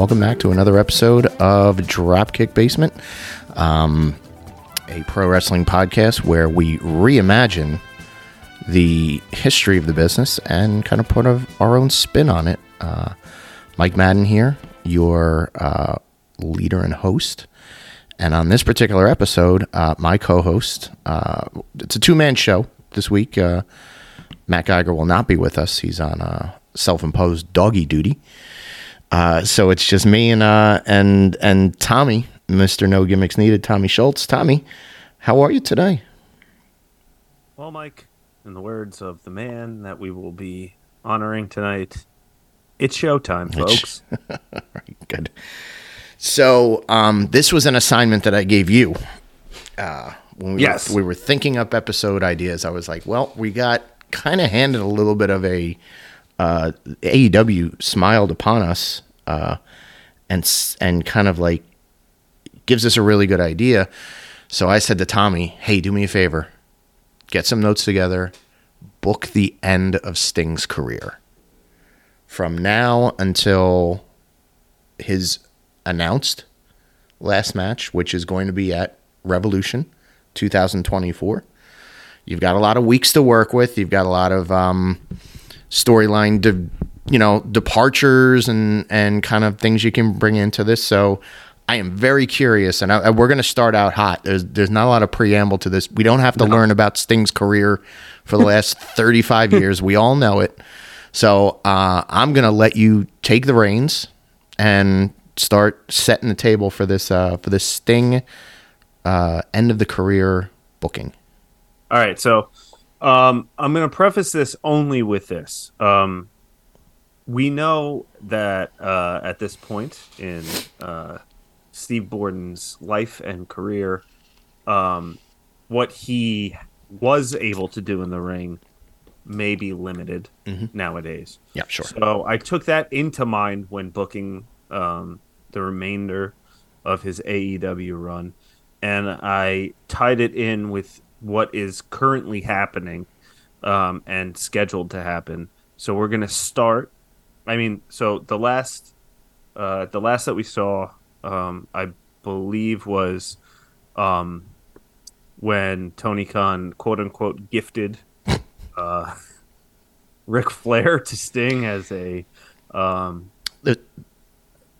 welcome back to another episode of Dropkick Basement, um, a pro wrestling podcast where we reimagine the history of the business and kind of put our own spin on it. Uh, Mike Madden here, your uh, leader and host. And on this particular episode, uh, my co host, uh, it's a two man show this week. Uh, Matt Geiger will not be with us. He's on uh, self imposed doggy duty. Uh, so it's just me and uh, and and Tommy, Mister No Gimmicks Needed, Tommy Schultz. Tommy, how are you today? Well, Mike, in the words of the man that we will be honoring tonight, it's showtime, folks. right, good. So um, this was an assignment that I gave you. Uh, when we Yes. were, we were thinking up episode ideas. I was like, well, we got kind of handed a little bit of a uh, AEW smiled upon us uh, and and kind of like gives us a really good idea. So I said to Tommy, "Hey, do me a favor, get some notes together, book the end of Sting's career from now until his announced last match, which is going to be at Revolution 2024. You've got a lot of weeks to work with. You've got a lot of um, storyline, de- you know, departures and and kind of things you can bring into this. So I am very curious, and I, we're going to start out hot. There's there's not a lot of preamble to this. We don't have to learn about Sting's career for the last 35 years. We all know it. So uh, I'm going to let you take the reins and start setting the table for this uh, for this Sting uh, end of the career booking. All right, so um, I'm going to preface this only with this. Um, we know that uh, at this point in uh, Steve Borden's life and career, um, what he was able to do in the ring may be limited nowadays. Yeah, sure. So I took that into mind when booking um, the remainder of his AEW run, and I tied it in with what is currently happening um, and scheduled to happen. So we're gonna start. I mean, so the last, uh, the last that we saw, um, I believe was um, when Tony Khan quote unquote gifted uh, Ric Flair to Sting as a um, It-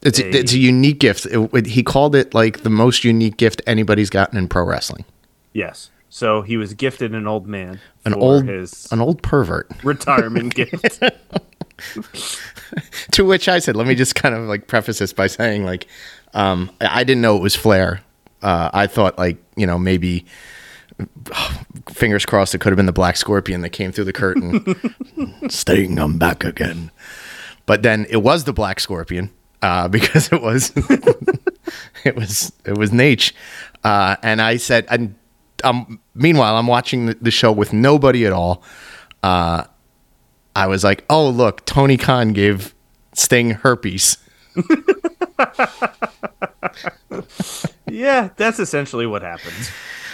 it's a- it's a unique gift. It- it- he called it like the most unique gift anybody's gotten in pro wrestling. yes. So he was gifted an old man An for old his an old pervert. retirement gift. To which I said, let me just kind of like preface this by saying like um, I didn't know it was Flair. Uh, I thought like you know maybe fingers crossed it could have been the Black Scorpion that came through the curtain. Sting, I'm back again. But then it was the Black Scorpion uh, because it was it was it was Nate. Uh, and I said, and um, meanwhile, I'm watching the, the show with nobody at all. Uh, I was like, oh look, Tony Khan gave Sting herpes. yeah, that's essentially what happens.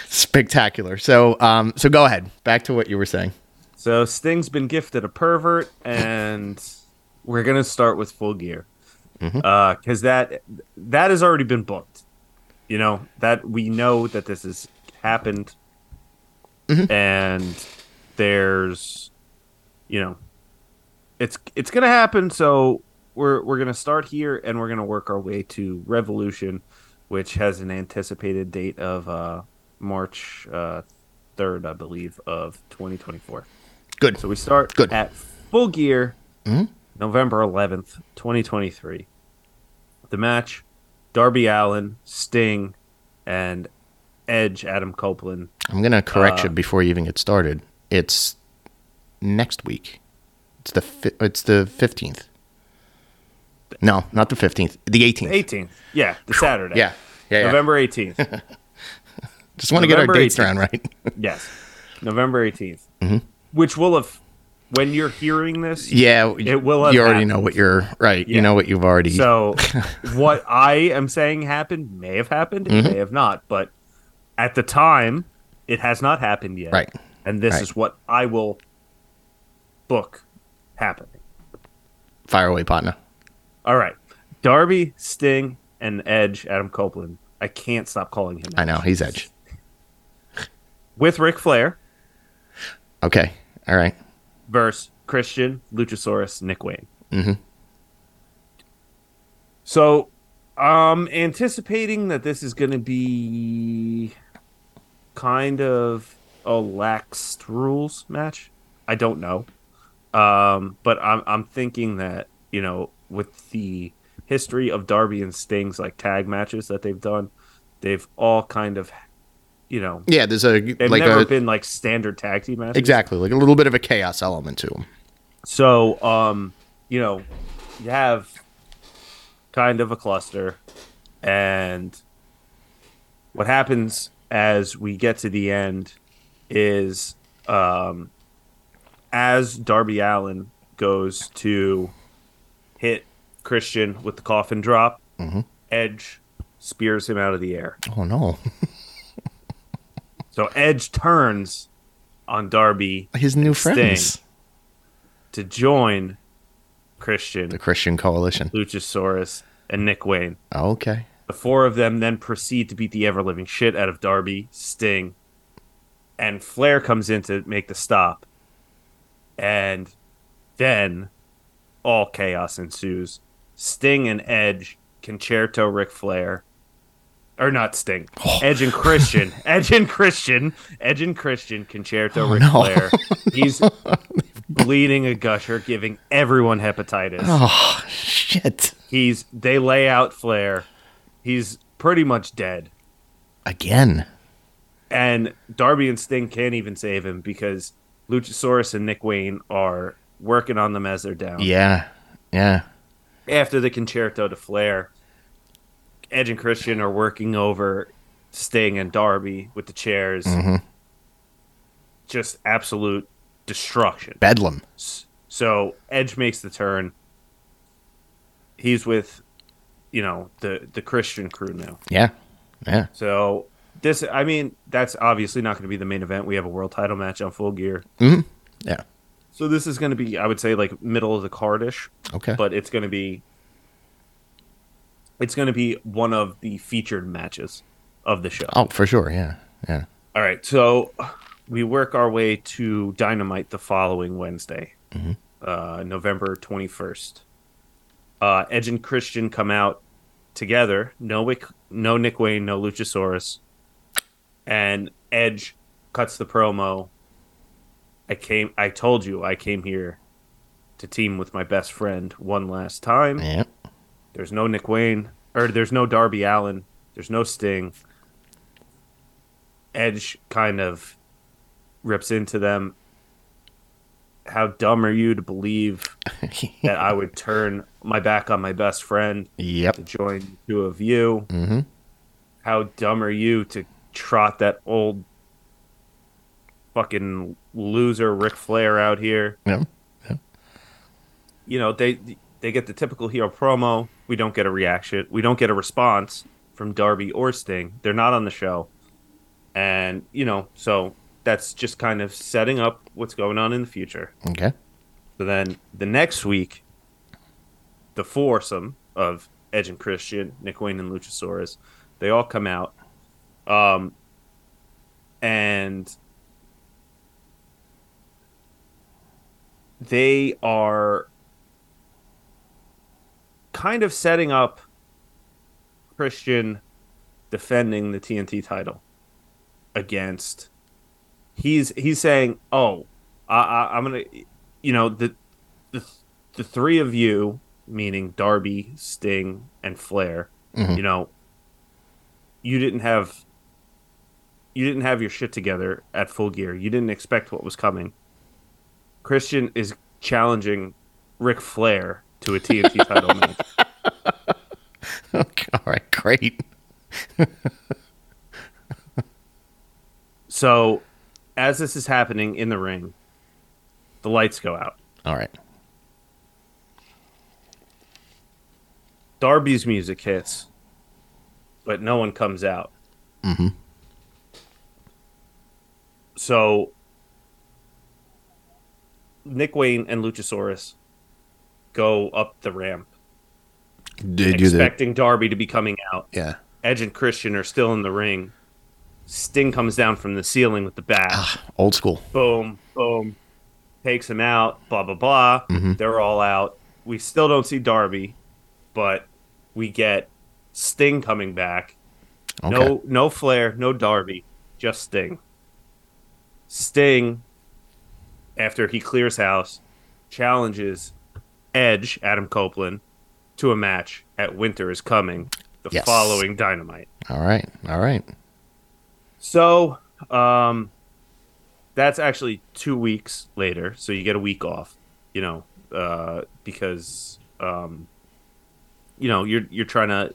Spectacular. So, um, so go ahead. Back to what you were saying. So Sting's been gifted a pervert, and we're gonna start with Full Gear, because that that has already been booked. You know that we know that this has happened, and there's, you know, it's it's gonna happen. So we're we're gonna start here, and we're gonna work our way to Revolution, which has an anticipated date of uh, March uh, third, I believe, of 2024. Good. So we start Good. at Full Gear, Mm-hmm. November 11th, 2023. The match Darby Allin, Sting, and Edge, Adam Copeland. I'm gonna correct Uh, you before you even get started. It's next week. It's the fi- it's the fifteenth. No, not the fifteenth. The eighteenth. 18th. Yeah, the Saturday. Yeah, yeah, yeah. November 18th. Just want to get our dates 18th. down right. yes. November 18th. Mm-hmm. Which will have, when you're hearing this, yeah, It will have You already happened. know what you're right. You know what you've already. So, what I am saying happened may have happened, Mm-hmm. it may have not, but at the time, it has not happened yet. Right. And this Right. is what I will book happening. fire away, partner. All right. Darby, Sting, and Edge, Adam Copeland. I can't stop calling him. I know he's Edge. With Ric Flair Okay, all right. Verse Christian, Luchasaurus, Nick Wayne. Mm-hmm. So I'm anticipating that this is going to be kind of a laxed rules match. I don't know. Um, but I'm I'm thinking that, you know, with the history of Darby and Sting's like tag matches that they've done, they've all kind of you know, Yeah, there's a they've like never a been like standard tag team matches. exactly like a little bit of a chaos element to them. So, um, you know, you have kind of a cluster, and what happens as we get to the end is, um, as Darby Allin goes to hit Christian with the coffin drop, Edge spears him out of the air. Oh no, So Edge turns on Darby his new Sting. friends, to join Christian. the Christian Coalition. Luchasaurus, and Nick Wayne. Okay, The four of them then proceed to beat the ever living shit out of Darby, Sting, and Flair comes in to make the stop. And then all chaos ensues. Sting and Edge Con-Chair-To Ric Flair. Or not Sting. Oh. Edge and Christian. Edge and Christian. Edge and Christian Con-Chair-To Oh, Ric no. Flair. He's bleeding a gusher, giving everyone hepatitis oh shit, he's they lay out Flair. He's pretty much dead. again. And Darby and Sting can't even save him because Luchasaurus and Nick Wayne are working on them as they're down. Yeah, yeah. After the Con-Chair-To to Flair, Edge and Christian are working over Sting and Darby with the chairs. Mhm. Just absolute destruction. Bedlam. So Edge makes the turn. He's with, you know, the the Christian crew now. Yeah, yeah. So this, I mean, that's obviously not going to be the main event. We have a world title match on Full Gear. hmm Yeah. So this is going to be, I would say, like middle of the cardish, Okay. but it's going to be, it's going to be one of the featured matches of the show. oh, for sure. Yeah, yeah. All right, so we work our way to Dynamite the following Wednesday, uh, November twenty first. Uh, Edge and Christian come out together. No Wick, no Nick Wayne, no Luchasaurus, and Edge cuts the promo. I came. I told you I came here to team with my best friend one last time. Yeah. There's no Nick Wayne, or there's no Darby Allin. There's no Sting. Edge kind of rips into them. How dumb are you to believe that I would turn my back on my best friend yep. to join the two of you? Mm-hmm. How dumb are you to trot that old fucking loser Ric Flair out here? Yep. you know they they get the typical heel promo. We don't get a reaction. We don't get a response from Darby or Sting. They're not on the show, and you know so that's just kind of setting up what's going on in the future. Okay. So then the next week, the foursome of Edge and Christian, Nick Wayne and Luchasaurus, they all come out, um, and they are kind of setting up Christian defending the TNT title against. He's he's saying, "Oh, I, I, I'm gonna, you know, the the the three of you, meaning Darby, Sting, and Flair, Mhm. you know, you didn't have." You didn't have your shit together at full gear. You didn't expect what was coming. Christian is challenging Ric Flair to a TNT title match. Okay. All right. Great. So, as this is happening in the ring, the lights go out. All right. Darby's music hits, but no one comes out. Mm-hmm. So, Nick Wayne and Luchasaurus go up the ramp Did you the expecting Darby to be coming out. yeah? Edge and Christian are still in the ring. Sting comes down from the ceiling with the bat. Ah, old school. boom, boom, takes him out, blah, blah, blah. Mm-hmm. They're all out. We still don't see Darby, but we get Sting coming back. Okay. No, no Flair, no Darby, just Sting. Sting, after he clears house, challenges Edge, Adam Copeland, to a match at Winter is Coming, the Yes. following Dynamite. All right. All right. So, um, that's actually two weeks later. So you get a week off, you know, uh, because, um, you know, you're you're trying to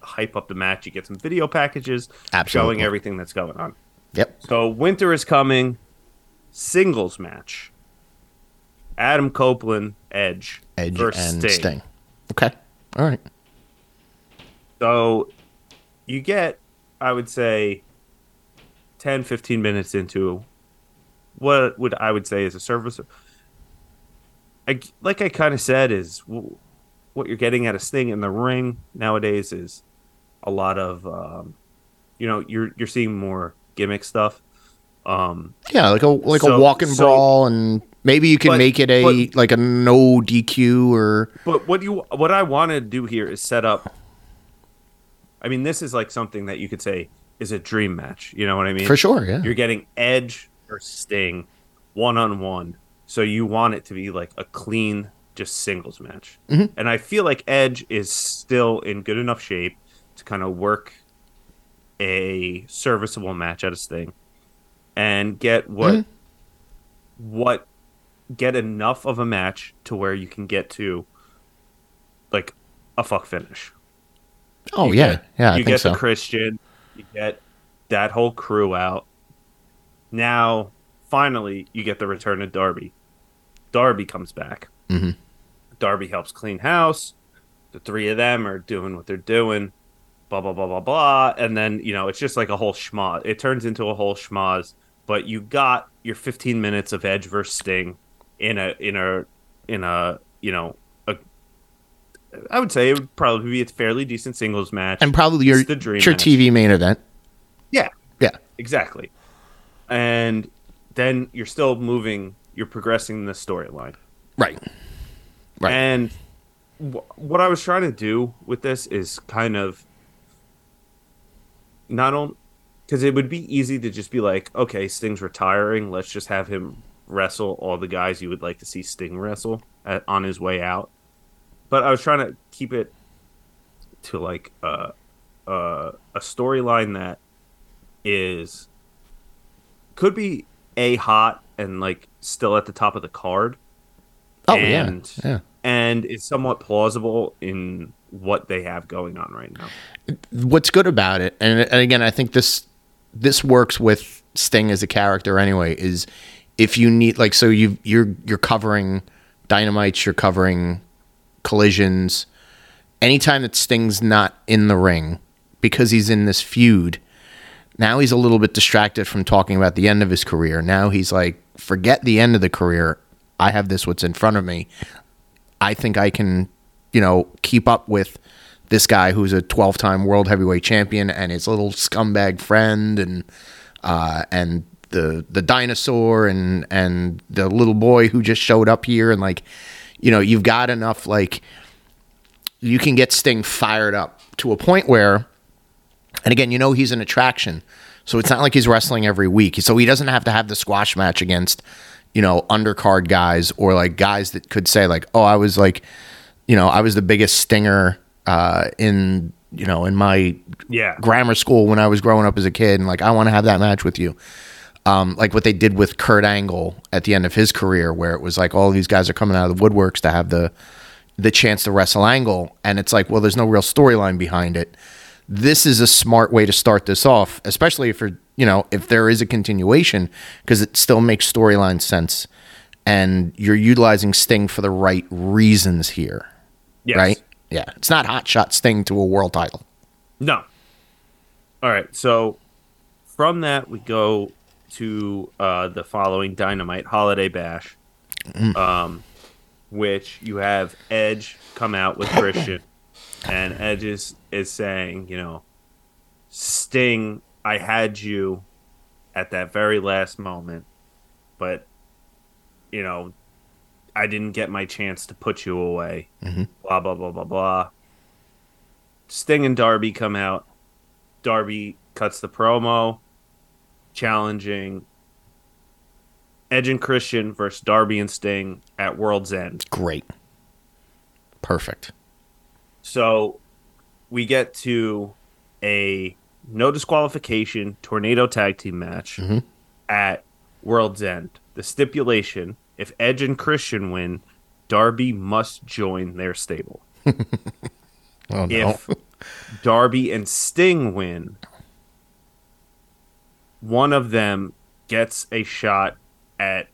hype up the match. You get some video packages Absolutely. showing everything that's going on. Yep. So winter is coming. Singles match. Adam Copeland, Edge, Edge versus and Sting. Sting. Okay. All right. So you get, I would say, 10, 15 minutes into what would I would say is a service. I, like I kind of said, is what you're getting at a Sting in the ring nowadays is a lot of, um, you know, you're you're seeing more gimmick stuff. Um, Yeah, like a like a So- walk and so- brawl, and maybe you can But- make it a but- like a no DQ or But what you what I want to do here is set up. I mean, this is like something that you could say is a dream match. You know what I mean? for sure. Yeah. You're getting Edge or Sting one on one, so you want it to be like a clean, just singles match. Mm-hmm. And I feel like Edge is still in good enough shape to kind of work a serviceable match out of Sting and get what Mhm. what get enough of a match to where you can get to like a fuck finish. oh You yeah, get- yeah. I you think get so. the Christian, you get that whole crew out. Now, finally, you get the return of Darby. Darby comes back. Mhm. Darby helps clean house. The three of them are doing what they're doing. Blah blah blah blah blah, and then you know it's just like a whole schmoz. It turns into a whole schmoz. But you got your 15 minutes of Edge versus Sting in a in a in a you know. I would say it would probably be a fairly decent singles match. and probably your the dream it's your match. TV main event. Yeah, Yeah. exactly. And then you're still moving, you're progressing the storyline. Right. Right. And wh- what I was trying to do with this is kind of not only because it would be easy to just be like, okay, Sting's retiring, let's just have him wrestle all the guys you would like to see Sting wrestle at, on his way out. But I was trying to keep it to like uh, uh, a storyline that is could be a hot and like still at the top of the card oh and- yeah. Yeah. and is somewhat plausible in what they have going on right now. what's good about it, and, and again, I think this this works with Sting as a character anyway. Is if you need like so you you're you're covering dynamites, you're covering collisions. Anytime that Sting's not in the ring because he's in this feud, now he's a little bit distracted from talking about the end of his career. Now he's like, forget the end of the career. I have this what's in front of me. I think I can, you know, keep up with this guy who's a 12-time world heavyweight champion and his little scumbag friend and uh, and the the dinosaur and and the little boy who just showed up here and like, you know, you've got enough like you can get Sting fired up to a point where and again, you know he's an attraction. So it's not like he's wrestling every week. So he doesn't have to have the squash match against, you know, undercard guys or like guys that could say like, "Oh, I was like, you know, I was the biggest stinger uh in, you know, in my Yeah. grammar school when I was growing up as a kid and like I want to have that match with you." Um, like what they did with Kurt Angle at the end of his career, where it was like all these guys are coming out of the woodworks to have the the chance to wrestle Angle, and it's like, well, there's no real storyline behind it. This is a smart way to start this off, especially if you're, you know, if there is a continuation, because it still makes storyline sense, and you're utilizing Sting for the right reasons here, Yes. right? Yeah, it's not hot shot Sting to a world title. No. All right. So from that, we go to uh, the following Dynamite Holiday Bash, Mm. um, which you have Edge come out with Christian. and Edge is, is saying, you know, Sting, I had you at that very last moment, but you know, I didn't get my chance to put you away. Mhm. Blah blah blah blah blah. Sting and Darby come out. Darby cuts the promo, challenging Edge and Christian versus Darby and Sting at World's End. Great. Perfect. So we get to a no disqualification tornado tag team match Mhm. at World's End. The stipulation if Edge and Christian win, Darby must join their stable. Oh no. If Darby and Sting win, one of them gets a shot at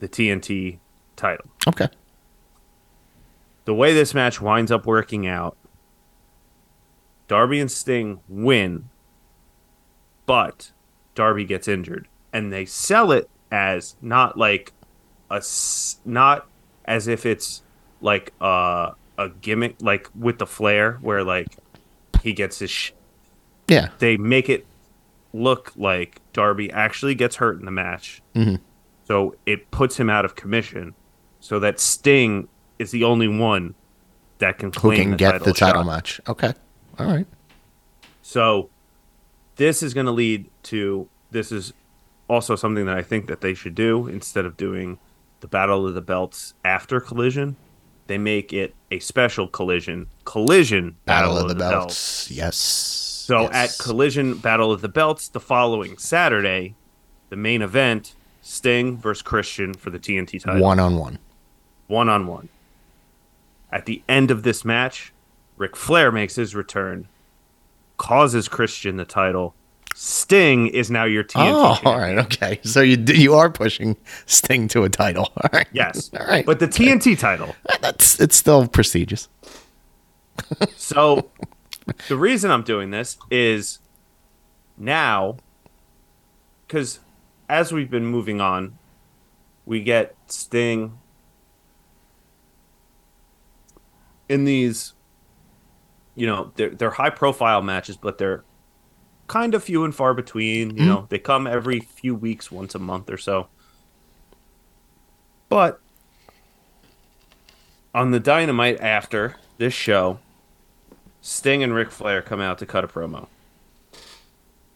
the TNT title. okay. the way this match winds up working out, Darby and Sting win, but Darby gets injured, and they sell it as not like a not as if it's like a a gimmick like with the flair where like he gets his sh- Yeah. they make it look like Darby actually gets hurt in the match. Mhm. So it puts him out of commission so that Sting is the only one that can Who can the get title the title shot. match? Okay. All right. So this is going to lead to this is also something that I think that they should do instead of doing the Battle of the Belts after Collision. They make it a special Collision, Collision Battle, of the, belts. Yes. So Yes. at Collision Battle of the Belts the following Saturday, the main event, Sting versus Christian for the TNT title. one on one. One on one. At the end of this match, Ric Flair makes his return, causes Christian the title. Sting is now your TNT. Oh, champion. all right. Okay. So you you are pushing Sting to a title. All right. Yes. All right. But the TNT title. that's it's still prestigious. So the reason I'm doing this is now because as we've been moving on, we get Sting in these, you know, they're, they're high profile matches, but they're kind of few and far between. You mm-hmm. know, they come every few weeks, once a month or so. But on the Dynamite after this show, Sting and Ric Flair come out to cut a promo.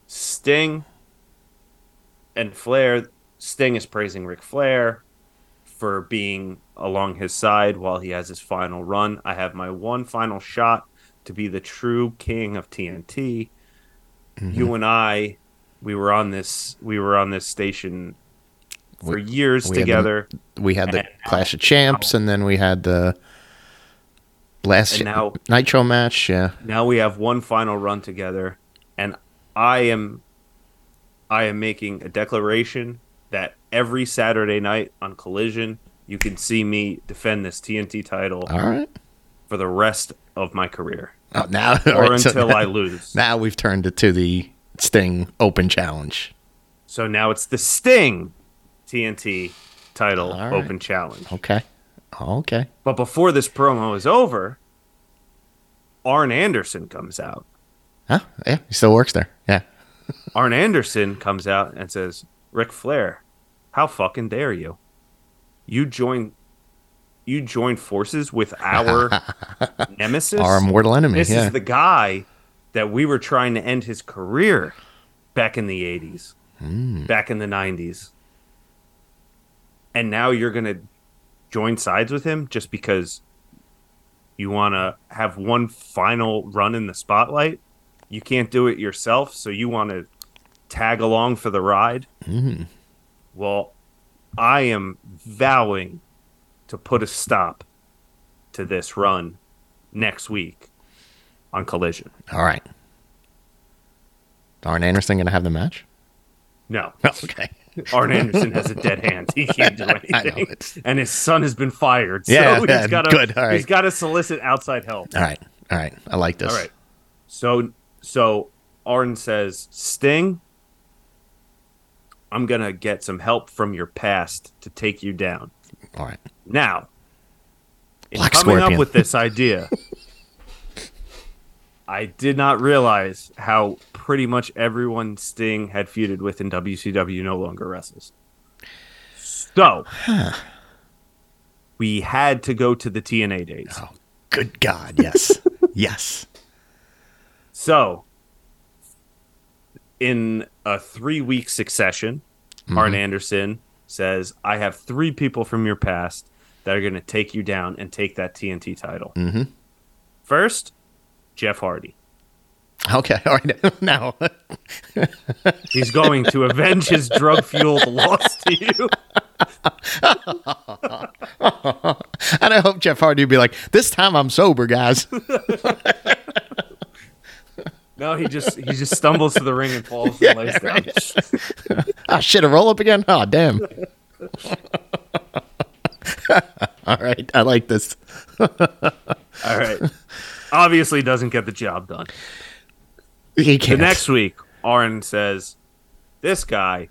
Sting and Flair, Sting is praising Ric Flair for being along his side while he has his final run. I have my one final shot to be the true king of TNT. Mm-hmm. You and I, we were on this, we were on this station for We- years we had the- together. We had the Clash of Champs, and then we had the last now- Nitro match. Yeah. now we have one final run together and i am i am making a declaration that every saturday night on collision you can see me defend this tnt title All right. for the rest of my career Oh, now, or right, so until now- i lose Now we've turned it to the Sting Open Challenge. so now it's the sting tnt title right. open challenge Okay. Okay. but before this promo is over arn anderson comes out Huh? Yeah, he still works there. Yeah. Arn Anderson comes out and says, Ric Flair, how fucking dare you? You join you join forces with our nemesis. Our mortal enemy. this yeah. is the guy that we were trying to end his career back in the 80s, Hmm. back in the 90s. And now you're going to join sides with him just because you want to have one final run in the spotlight. You can't do it yourself, so you want to tag along for the ride. Mhm. Well, I am vowing to put a stop to this run next week on Collision. All right. Darn Anderson going to have the match? No, okay. Arn Anderson has a dead hand. He can't do I know, anything. and his son has been fired. So Yeah, he's got to good, all right. he's got to solicit outside help. All right. All right. I like this. All right. So so Arn says, "Sting, I'm going to get some help from your past to take you down." All right. Now, in Black coming Scorpion. up with this idea, I did not realize how pretty much everyone Sting had feuded with in WCW no longer wrestles. So we had to go to the TNA days. Oh, good God, yes, yes. So in a three week succession, Arn Anderson says, I have three people from your past that are going to take you down and take that TNT title. Mm-hmm. First, Jeff Hardy. Okay, all right. Now, He's going to avenge his drug fueled loss to you. and I hope Jeff Hardy would be like, "This time I'm sober, guys." No, he just he just stumbles to the ring and falls Yeah, and lays down. right. Ah, shit, a roll up again? Oh, damn. all right, I like this. All right. Obviously doesn't get the job done. He The can't. next week, Arn says, This guy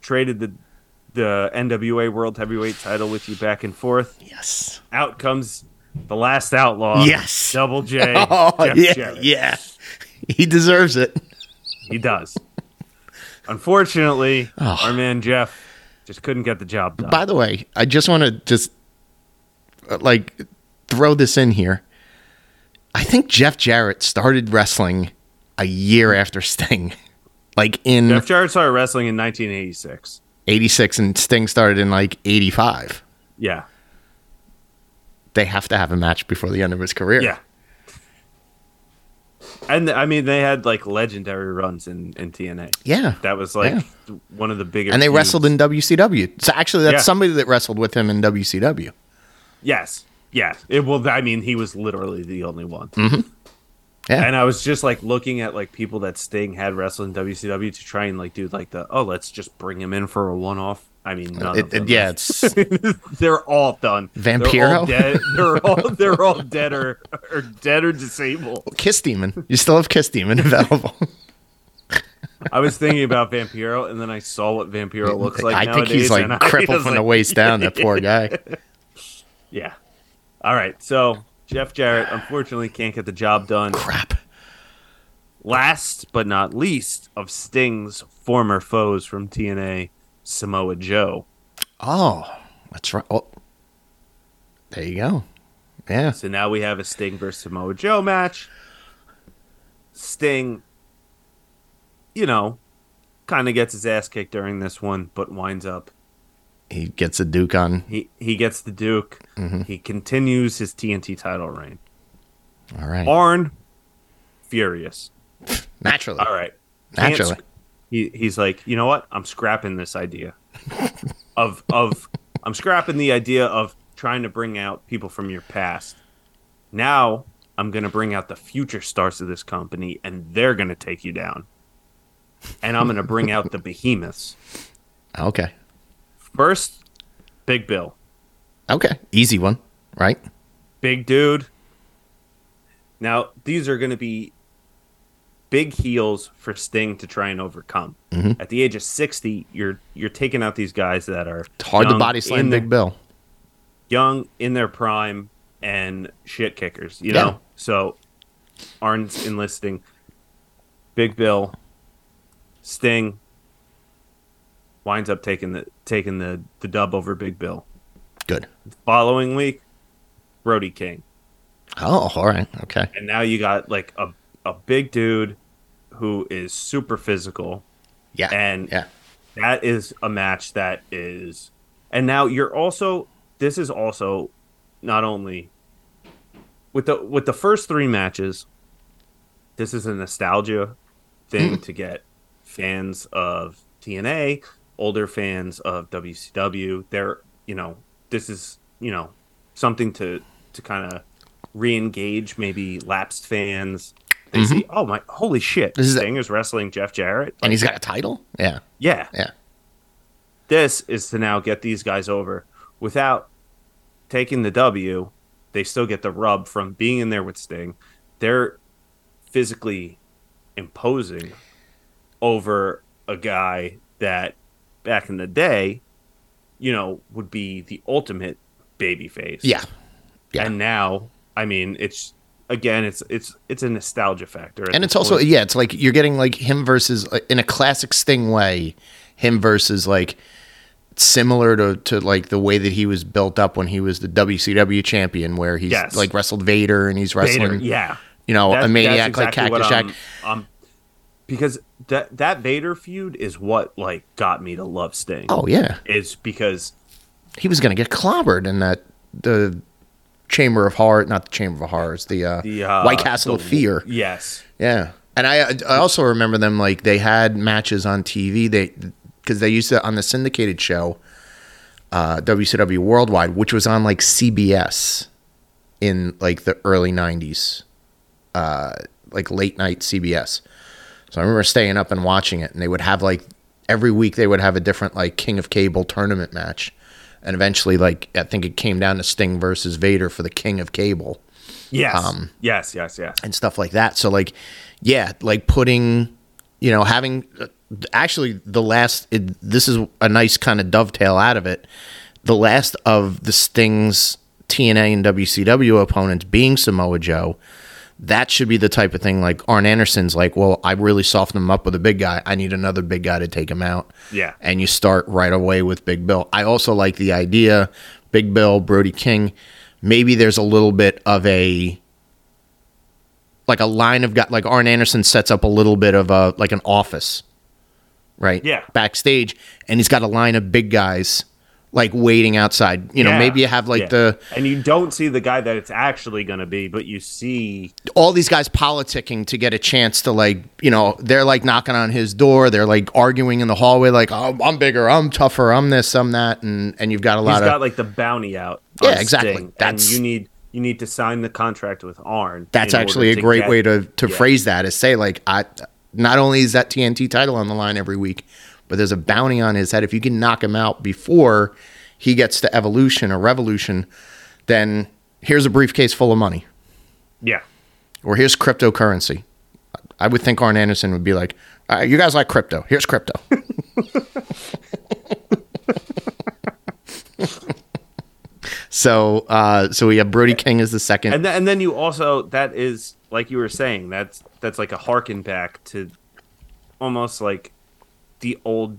traded the the NWA World Heavyweight title with you back and forth. yes. Out comes the last outlaw. Yes. Double J. Oh, Jeff yeah, Jarrett. yeah. He deserves it. He does. Unfortunately, Oh. our man Jeff just couldn't get the job done. By the way, I just want to just uh, like throw this in here. I think Jeff Jarrett started wrestling a year after Sting, like in Jeff Jarrett started wrestling in 1986. 86, and Sting started in like 85. Yeah. They have to have a match before the end of his career. Yeah. And I mean, they had like legendary runs in, in TNA. Yeah. That was like Yeah. one of the bigger. and they feuds. wrestled in WCW. So actually, that's Yeah. somebody that wrestled with him in WCW. Yes. Yeah. It, well, I mean, he was literally the only one. Mm-hmm. Yeah. And I was just like looking at like people that Sting had wrestled in WCW to try and like do like the oh let's just bring him in for a one off. I mean, none It- of them. it- yeah, it's they're all done. They're Vampiro? all dead. They're all they're all dead or, or dead or disabled. Kiss Demon. You still have Kiss Demon available. I was thinking about Vampiro, and then I saw what Vampiro looks like. I think he's like crippled from the waist down. That poor guy. Yeah. All right. So Jeff Jarrett unfortunately can't get the job done. Crap. Last but not least of Sting's former foes from TNA, Samoa Joe. Oh, that's right. Oh, there you go. Yeah. So now we have a Sting versus Samoa Joe match. Sting, you know, kind of gets his ass kicked during this one, but winds up He gets a Duke on. he he gets the Duke. Mm-hmm. He continues his TNT title reign. All right. Arn, furious. Naturally. All right. Naturally. sc- He, he's like, you know what? I'm scrapping this idea of of I'm scrapping the idea of trying to bring out people from your past. Now I'm gonna bring out the future stars of this company, and they're gonna take you down. And I'm gonna bring out the behemoths Okay. First. Big Bill, Okay. Easy one. Right. big dude. Now these are gonna be big heels for Sting to try and overcome. Mhm. At the age of sixty, you're you're taking out these guys that are It's hard to body slam Big Bill. young in their prime and shit kickers. You Yeah. know, so Arn's enlisting Big Bill, Sting winds up taking the taking the the dub over Big Bill. Good. Following week, Brody King. Oh, all right. Okay. and now you got like a a big dude who is super physical Yeah. and yeah. that is a match that is and now you're also this is also not only with the with the first three matches this is a nostalgia thing mm-hmm. to get fans of TNA older fans of WCW they're you know this is you know something to to kind of re-engage maybe lapsed fans they mm-hmm. see oh my holy shit This is a- Sting is wrestling Jeff Jarrett And he's got a title? Yeah. yeah Yeah. this is to now get these guys over without taking the W. They still get the rub from being in there with Sting. They're physically imposing over a guy that back in the day, you know, would be the ultimate baby face. Yeah. Yeah. And now, I mean, it's again, it's it's it's a nostalgia factor, and it's also point. yeah, it's like you're getting like him versus like, in a classic Sting way, him versus like similar to to like the way that he was built up when he was the WCW champion, where he's Yes. like wrestled Vader and he's wrestling, Vader, yeah, you know, That's- a maniac that's like Cactus Jack. I'm- I'm- because that that Vader feud is what like got me to love Sting. Oh yeah, is because he was gonna get clobbered in that the Chamber of Horror, not the Chamber of Horrors, the, uh, the uh, White Castle the- of Fear. Yes, Yeah, and I I also remember them like they had matches on TV. They because they used to on the syndicated show, uh, WCW Worldwide, which was on like CBS in like the early '90s, uh, like late night CBS. So I remember staying up and watching it, and they would have like every week they would have a different like King of Cable tournament match, and eventually like I think it came down to Sting versus Vader for the King of Cable yes, Um, yes, yes, yes. and stuff like that. So like, yeah, like putting, you know, having actually the last. It, this is a nice kind of dovetail out of it. The last of the Sting's TNA and WCW opponents being Samoa Joe. That should be the type of thing like Arn Anderson's like, well, I really softened him up with a big guy. I need another big guy to take him out. Yeah. And you start right away with Big Bill. I also like the idea, Big Bill, Brody King. Maybe there's a little bit of a like a line of got like Arn Anderson sets up a little bit of a like an office, right? Yeah. Backstage, and he's got a line of big guys like waiting outside. You know, Yeah, maybe you have like yeah. the and you don't see the guy that it's actually going to be, but you see all these guys politicking to get a chance to like you know they're like knocking on his door. They're like arguing in the hallway, like oh, I'm bigger, I'm tougher, I'm this, I'm that, and and you've got a he's lot of got like the bounty out. Yeah, exactly. Sting, That's- and you need you need to sign the contract with Arn. that's actually a great get- way to to yeah. phrase that is say like I not only is that TNT title on the line every week, but there's a bounty on his head. If you can knock him out before he gets to evolution or revolution, then here's a briefcase full of money. Yeah, Or here's cryptocurrency. I would think Arn Anderson would be like, right, you guys like crypto. Here's crypto. so uh so we have Brody King as the second. and then and then you also that is like you were saying that's that's like a harken back to almost like the old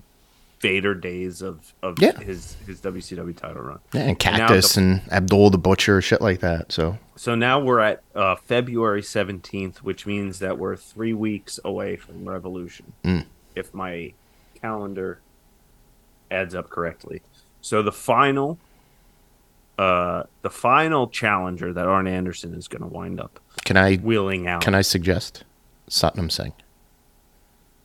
Vader days of of Yeah. his his WCW title run. Yeah, and Cactus the- and Abdullah the Butcher, shit like that. So So now we're at uh, February 17th, which means that we're three weeks away from Revolution, Mm. if my calendar adds up correctly. So the final, uh, the final challenger that Arn Anderson is going to wind up can I wheeling out. can I suggest Satnam Singh?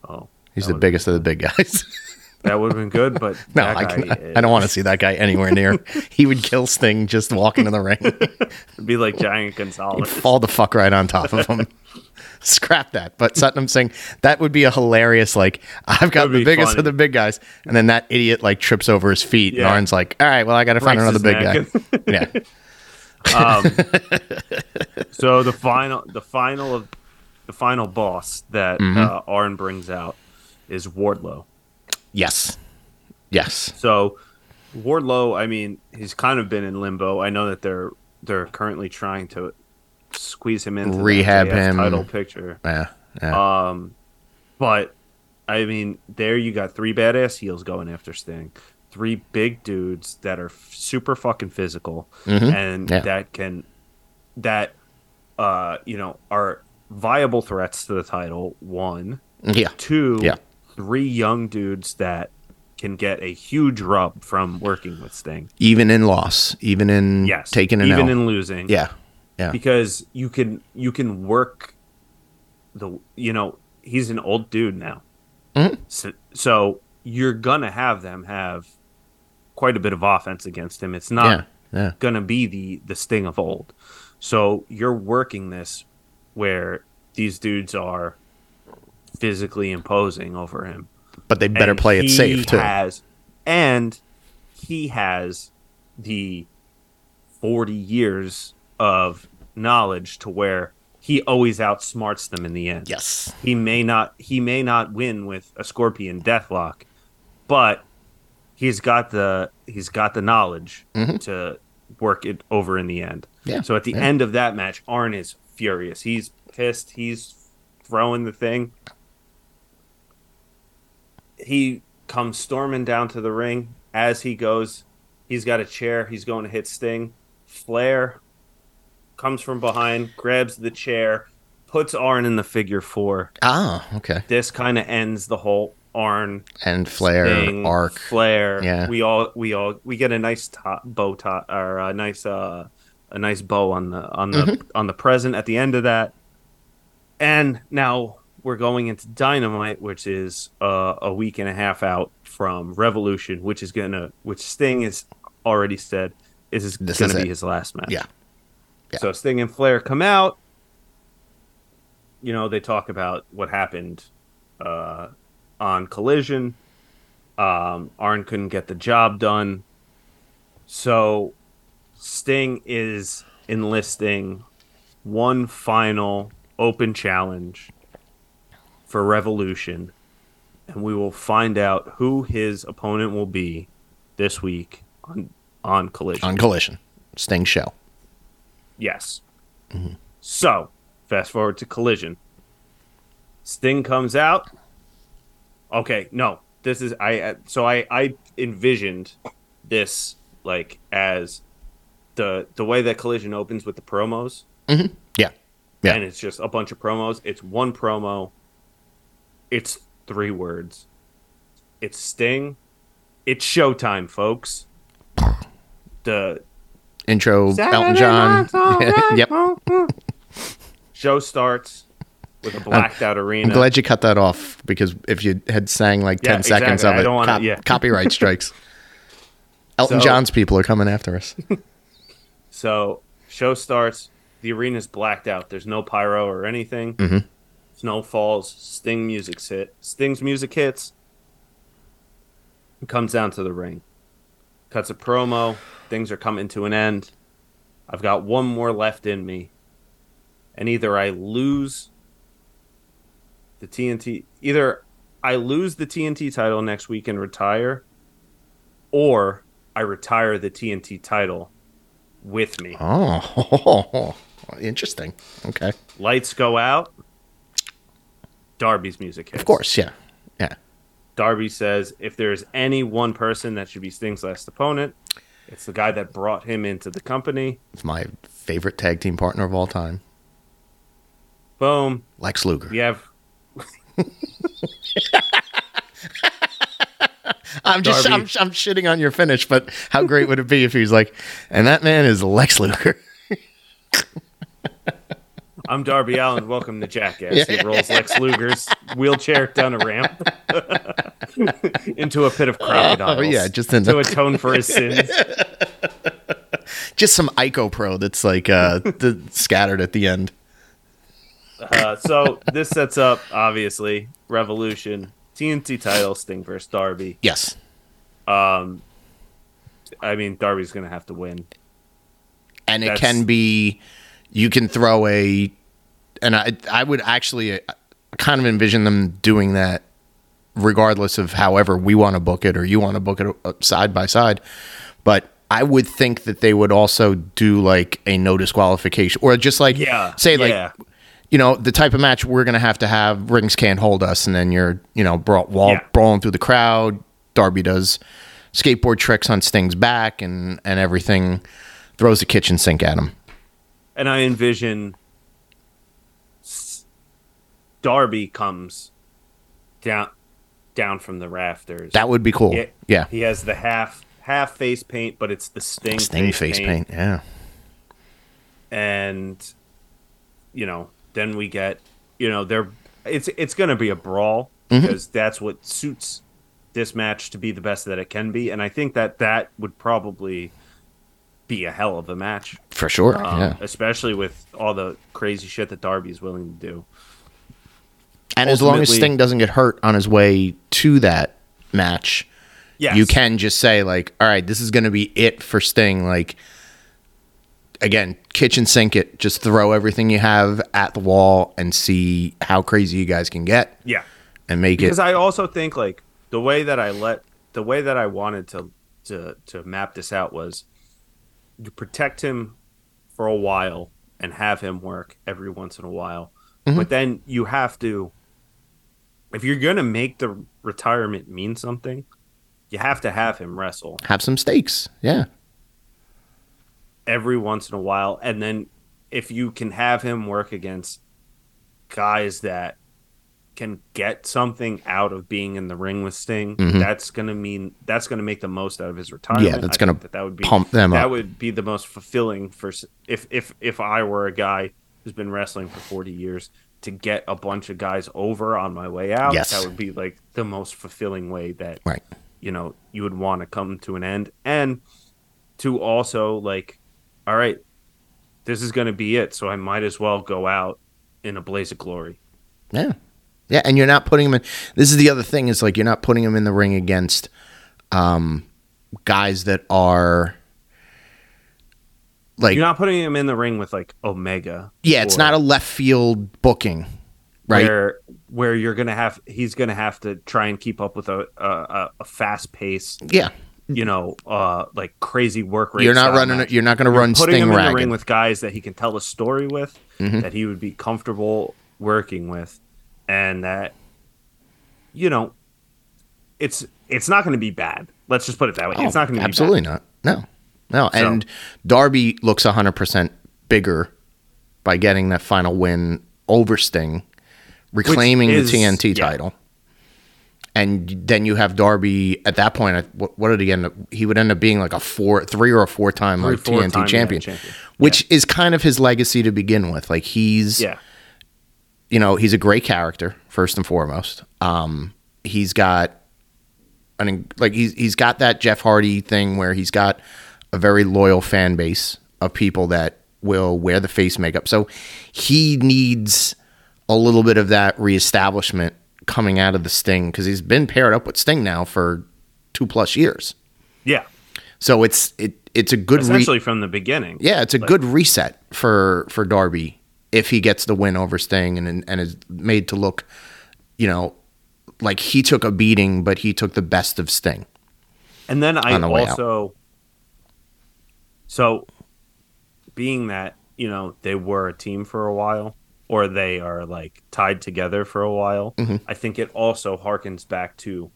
Oh, He's the biggest of the big guys. That would have been good, but no, that I, I don't want to see that guy anywhere near. he would kill Sting just walking in the ring. It'd be like Giant He'd Gonzalez. fall the fuck right on top of him. Scrap that. But Satnam Singh, that would be a hilarious. Like I've got the biggest funny. of the big guys, and then that idiot like trips over his feet, and Arn's like, "All right, well, I got to find another big guy." yeah, um, so the final, the final of the final boss that Mm-hmm. uh, Arn brings out is Wardlow. yes, yes. So Wardlow, I mean, he's kind of been in limbo. I know that they're they're currently trying to squeeze him into Rehab him. title picture. Yeah, yeah. Um, but I mean, there you got three badass heels going after Sting, three big dudes that are f- super fucking physical Mhm. and Yeah. that can that uh you know are viable threats to the title. One, yeah, two, Yeah. Three young dudes that can get a huge rub from working with Sting. even in loss, even in Yes, taking an even L. in losing. yeah, yeah, because you can you can work the you know he's an old dude now Mhm. so, so you're gonna have them have quite a bit of offense against him it's not yeah, yeah. gonna be the the sting of old so you're working this where these dudes are physically imposing over him But they better and play it safe too. Has, and he has the 40 years of knowledge to where he always outsmarts them in the end. yes, He may not he may not win with a scorpion deathlock, but he's got the he's got the knowledge Mhm. to work it over in the end. Yeah, So at the yeah. end of that match, Arn is furious. He's pissed. He's throwing the thing. He comes storming down to the ring. As he goes, he's got a chair. He's going to hit Sting. Flair comes from behind, grabs the chair, puts Arn in the figure four. Ah, okay. This kind of ends the whole Arn And Flair Sting, arc. Flair. Yeah. We all we all we get a nice top, bow tie or a nice uh a nice bow on the on the Mm-hmm. on the present at the end of that. And now we're going into Dynamite, which is uh, a week and a half out from Revolution, which is gonna which Sting has already said is is This gonna is be his last match. Yeah. Yeah. So Sting and Flair come out. You know, they talk about what happened uh, on Collision. Um, Arn couldn't get the job done. So Sting is enlisting one final open challenge for Revolution. And we will find out who his opponent will be this week on on Collision. On Collision. Sting show. Yes. So, fast forward to Collision. Sting comes out. Okay, no, this is I. uh, So I I envisioned this like as the the way that Collision opens with the promos, Yeah. Yeah. and it's just a bunch of promos. It's one promo. It's three words. It's Sting. It's showtime, folks. The Intro Elton John. yep. Show starts with a blacked out arena. I'm glad you cut that off because if you had sang like Yeah, 10 seconds of I it, don't wanna- cop- yeah. copyright strikes. Elton So- John's people are coming after us. So show starts. The arena's blacked out. There's no pyro or anything. Mhm. Snow falls. Sting music hit. Sting's music hits. It comes down to the ring. Cuts a promo. Things are coming to an end. I've got one more left in me, and either I lose the TNT. Either I lose the TNT title next week and retire, or I retire the TNT title with me. Oh, interesting. Okay. Lights go out. Darby's music hits. Of course. Yeah. Yeah. Darby says if there's any one person that should be Sting's last opponent, it's the guy that brought him into the company. It's my favorite tag team partner of all time, Boom. Lex Luger. We have I'm just I'm, I'm shitting on your finish, but how great would it be if he's like, and that man is Lex Luger. I'm Darby Allin. Welcome to Jackass. He rolls Lex Luger's wheelchair down a ramp into a pit of crocodiles. Oh yeah, just in to the, atone for his sins. just some Ico Pro that's like uh the, scattered at the end. Uh, so this sets up obviously Revolution TNT title Sting versus Darby. Yes. Um, I mean Darby's gonna have to win. and it That's- can be you can throw a and i i would actually uh, kind of envision them doing that regardless of however we want to book it or you want to book it uh, side by side but i would think that they would also do like a no disqualification or just like Yeah, say like yeah. you know the type of match we're gonna have to have rings can't hold us and then you're you know brawl, wall, Yeah. brawling through the crowd darby does skateboard tricks on sting's back and and everything throws a kitchen sink at him and I envision Darby comes down down from the rafters. That would be cool. Yeah. Yeah. he has the half half face paint, but it's the Sting Sting face paint. Yeah. and you know then we get you know they're it's it's going to be a brawl Mm-hmm. because that's what suits this match to be the best that it can be, and I think that that would probably be a hell of a match. For sure. um, yeah. especially with all the crazy shit that Darby is willing to do. And as long as Sting doesn't get hurt on his way to that match, Yes. you can just say like, "All right, this is going to be it for Sting." Like, again, kitchen sink it. Just throw everything you have at the wall and see how crazy you guys can get, Yeah. and make Because it. Because I also think like the way that I let the way that I wanted to to to map this out was you protect him for a while and have him work every once in a while. Mm-hmm. But then you have to if you're going to make the retirement mean something, you have to have him wrestle Have some stakes. Yeah. every once in a while and then if you can have him work against guys that can get something out of being in the ring with Sting, that's going to mean that's going to make the most out of his retirement. Mm-hmm. Yeah, that's I gonna that, that would be pump them that up. would be the most fulfilling for if if if I were a guy who's been wrestling for 40 years to get a bunch of guys over on my way out. Yes. That would be like the most fulfilling way that Right. you know you would want to come to an end and to also like all right this is going to be it so i might as well go out in a blaze of glory Yeah. Yeah, and you're not putting him in. This is the other thing is like you're not putting him in the ring against um, guys that are like you're not putting him in the ring with like omega yeah, it's not a left field booking, right? where where you're gonna have he's gonna have to try and keep up with a a, a fast pace yeah, you know uh like crazy work rate you're not running. match. You're not going to You're run putting Sting him in the ring with guys that he can tell a story with, Mm-hmm. that he would be comfortable working with, and that you know, it's it's not going to be bad. Let's just put it that way. it's Oh, not going to be absolutely bad. not. No, no. And Darby looks 100 percent bigger by getting that final win over Sting, reclaiming is- the TNT yeah. title. And then you have Darby at that point. What, what did he end up? He would end up being like a four, three or a four time like TNT time, yeah, champion, champion. which is kind of his legacy to begin with. Like he's, Yeah, you know, he's a great character first and foremost. Um, he's got an like he's he's got that Jeff Hardy thing where he's got a very loyal fan base of people that will wear the face makeup. So he needs a little bit of that reestablishment coming out of the Sting because he's been paired up with Sting now for two plus years. yeah. So it's it it's a good re- Essentially from the beginning. yeah, it's a good reset for for Darby if he gets the win over Sting and and is made to look, you know, like he took a beating, but he took the best of Sting. And then I the also, so being that you know they were a team for a while, or they are like tied together for a while, Mm-hmm. I think it also harkens back to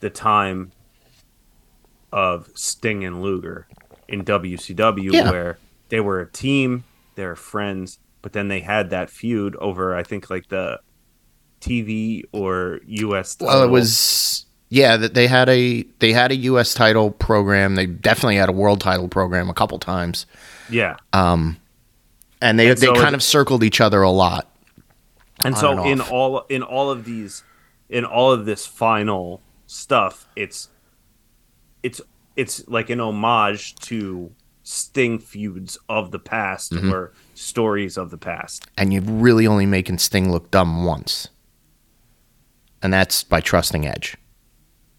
the time of Sting and Luger in WCW, Yeah. where they were a team, they were friends, but then they had that feud over, I think, like the TV or US. Well, it title. was yeah that they had a they had a U.S. title program. They definitely had a world title program a couple times, yeah. Um, and they And they so kind it- of circled each other a lot. and so and in all in all of these in all of this final stuff it's it's it's like an homage to sting feuds of the past Mm-hmm. or stories of the past and you're really only making Sting look dumb once. And that's by trusting Edge.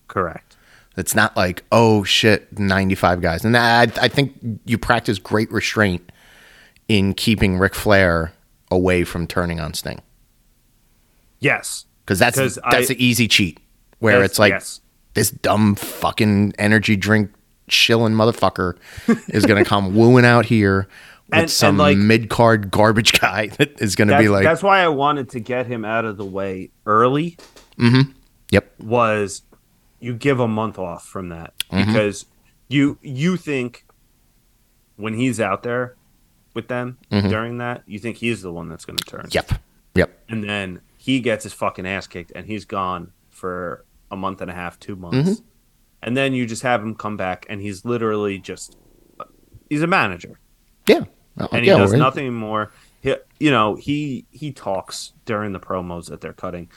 correct It's not like, oh shit, 95 guys. And I, I think you practice great restraint in keeping Ric Flair away from turning on Sting. yes Because that's, 'Cause that's I- the easy cheat where Yes, it's like, yes. this dumb fucking energy drink shilling motherfucker is going to come wooing out here with And- and, some like- mid card garbage guy that is going to be like, that's why i wanted to get him out of the way early yep, was you give a month off from that Mm-hmm. because you you think when he's out there with them Mm-hmm. during that you think he's the one that's going to turn yep, yep. and then he gets his fucking ass kicked and he's gone for a month and a half two months Mm-hmm. And then you just have him come back and he's literally just he's a manager. Yeah. And he does nothing more. He, you know he he talks during the promos that they're cutting.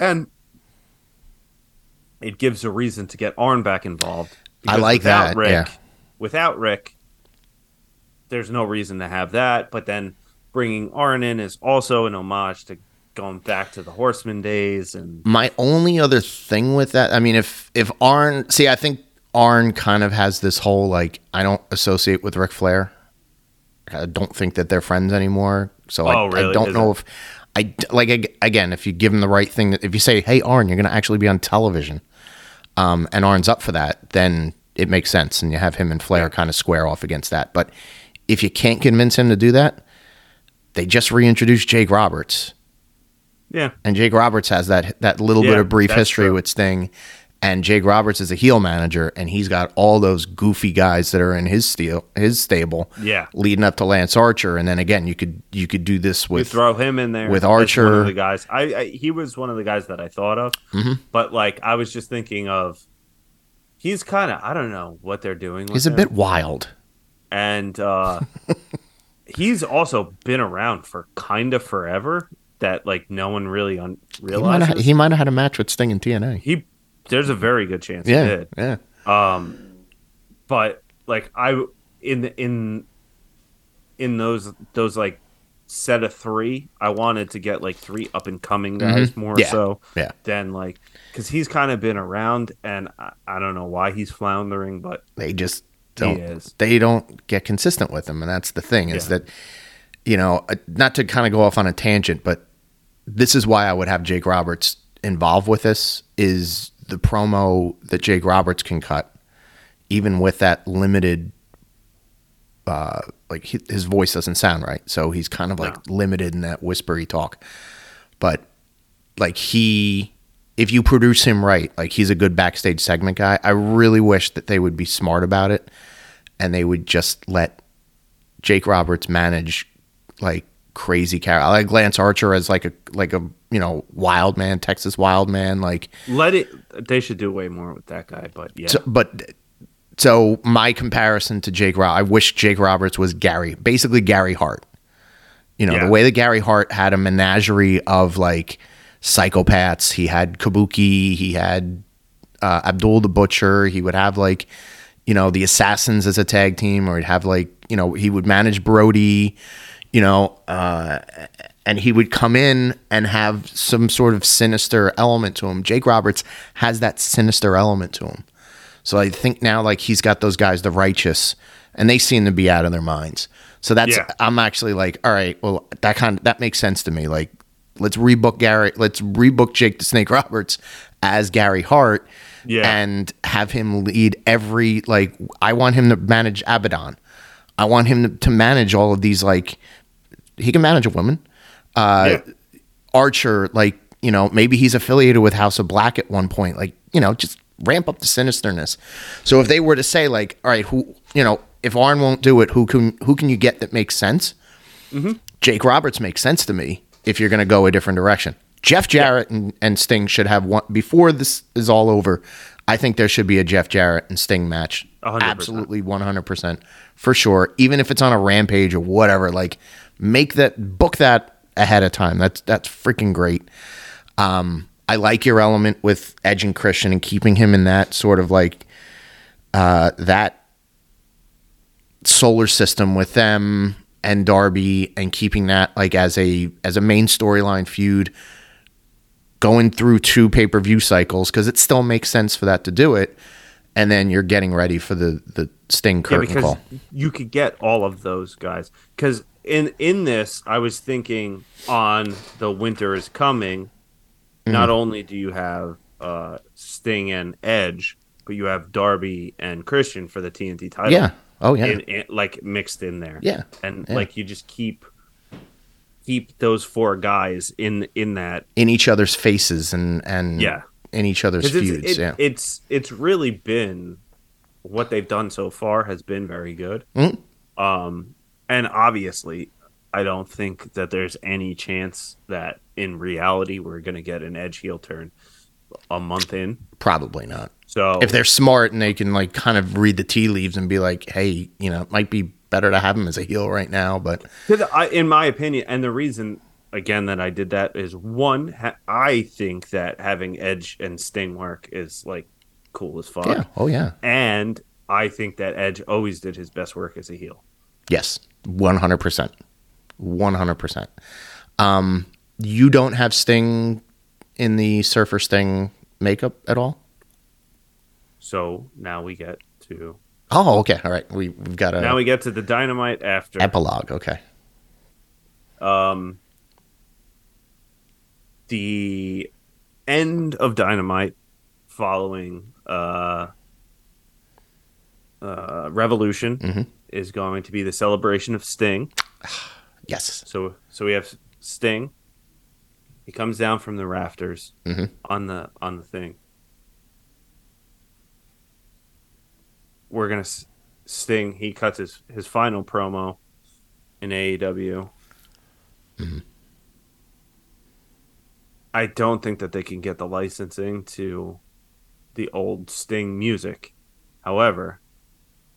And it gives a reason to get Arn back involved I like that, Rick, yeah. without Ric there's no reason to have that. But then bringing Arn in is also an homage to going back to the Horseman days and My only other thing with that, I mean, if if Arn, see, I think Arn kind of has this whole like, I don't associate with Ric Flair. I don't think that they're friends anymore. So I, Oh, I really? don't Is know it? if i like again if you give him the right thing. If you say, "Hey, Arn, you're going to actually be on television," um, and Arn's up for that, then it makes sense, and you have him and Flair kind of square off against that. But if you can't convince him to do that, they just reintroduced Jake Roberts. Yeah. And Jake Roberts has that that little bit of brief history true. with Sting. And Jake Roberts is a heel manager, and he's got all those goofy guys that are in his steel, his stable, Yeah. leading up to Lance Archer. And then again, you could you could do this You with throw him in there with Archer. the guys. I, I he was one of the guys that I thought of, Mm-hmm. but like I was just thinking of. He's kind of I don't know what they're doing. With he's a him. bit wild. and uh, he's also been around for kind of forever. That like no one really un- He realizes. he might have had a match with Sting in TNA. he there's a very good chance he Yeah, did. yeah. Um, but like I in in in those those like set of three, I wanted to get like three up and coming guys more Mm-hmm. Yeah, so yeah. than like because he's kind of been around, and I, I don't know why he's floundering, but They just He don't. is. They don't get consistent with him, and that's the thing. Is Yeah. that you know, uh, not to kind of go off on a tangent, but this is why I would have Jake Roberts involved with this. Is the promo that Jake Roberts can cut, even with that limited. Uh, like his voice doesn't sound right, so he's kind of like limited in that whispery talk. But like he if you produce him right like he's a good backstage segment guy i really wish that they would be smart about it and they would just let jake roberts manage like crazy character. I like lance archer as like a like a you know wild man texas wild man like let it. They should do way more with that guy, but yeah, so, but so my comparison to jake Rob, i wish jake roberts was gary basically gary hart. You know Yeah. the way that gary hart had a menagerie of like psychopaths. He had kabuki he had uh, abdul the butcher. He would have like you know the assassins as a tag team or he'd have like you know he would manage brody you know uh, and he would come in and have some sort of sinister element to him jake roberts has that sinister element to him so I think now like he's got those guys, the righteous, and they seem to be out of their minds. So that's Yeah. I'm actually like, all right, well that kind of, that makes sense to me. Like let's rebook Gary, let's rebook Jake the Snake Roberts as Gary Hart, Yeah. and have him lead every like I want him to manage Abaddon. I want him to, manage all of these like he can manage a woman. Uh, Yeah. Archer, like, you know, maybe he's affiliated with House of Black at one point. Like, you know, just ramp up the sinisterness. So if they were to say, like, all right, who, you know, if Arn won't do it, who can who can you get that makes sense? Jake Roberts makes sense to me if you're going to go a different direction. Jeff Jarrett and, and Sting should have one before this is all over. I think there should be a Jeff Jarrett and Sting match. A hundred percent. Absolutely 100% for sure. Even if it's on a rampage or whatever, like make that book that ahead of time. That's that's freaking great. Um, I like your element with Edge and Christian and keeping him in that sort of like uh, that solar system with them and Darby and keeping that like as a as a main storyline feud going through two pay-per-view cycles because it still makes sense for that to do it and then you're getting ready for the the Sting yeah, curtain because call. you could get all of those guys. Because in in this, I was thinking on the winter is coming. Mm-hmm. Not only do you have uh, Sting and Edge, but you have Darby and Christian for the TNT title. Yeah. Oh yeah. in, in- like mixed in there. Yeah. and Yeah. like you just keep keep those four guys in in that. in each other's faces and and Yeah. In each other's feuds. It's, it- yeah. it's it's really been what they've done so far has been very good. Mhm. Um, and obviously, I don't think that there's any chance that in reality we're going to get an edge heel turn a month in. Probably not. So If they're smart and they can like kind of read the tea leaves and be like, hey, you know, it might be better to have him as a heel right now, But I, in my opinion, and the reason again that I did that is one, ha- I think that having Edge and Sting work is like cool as fuck, yeah. Oh yeah. and I think that Edge always did his best work as a heel. Yes, one hundred percent, one hundred percent. Um, you don't have Sting in the Surfer Sting makeup at all. So now we get to Oh, okay, all right. We we've got a now we get to the Dynamite after. epilogue. Okay, um, the end of Dynamite following uh, uh, Revolution is going to be the celebration of Sting. Yes. So so we have Sting. He comes down from the rafters Mhm. on the on the thing. We're gonna Sting. He cuts his his final promo in AEW. I don't think that they can get the licensing to the old Sting music. However,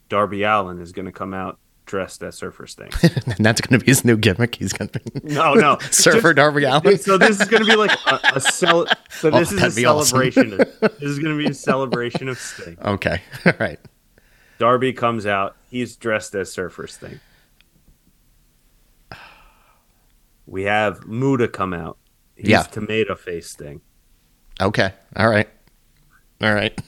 Darby Allin is going to come out dressed as Surfer Sting. and that's going to be his new gimmick. He's going to be No, no, Surfer Darby Allin. so this is going to be like a, a cel- So Oh, this is a that'd awesome. celebration. of, this is going to be a celebration of Sting. Okay. All right. Darby comes out. He's dressed as Surfer Sting. We have Muda come out. Yeah. Tomato Face thing. Okay. All right. All right.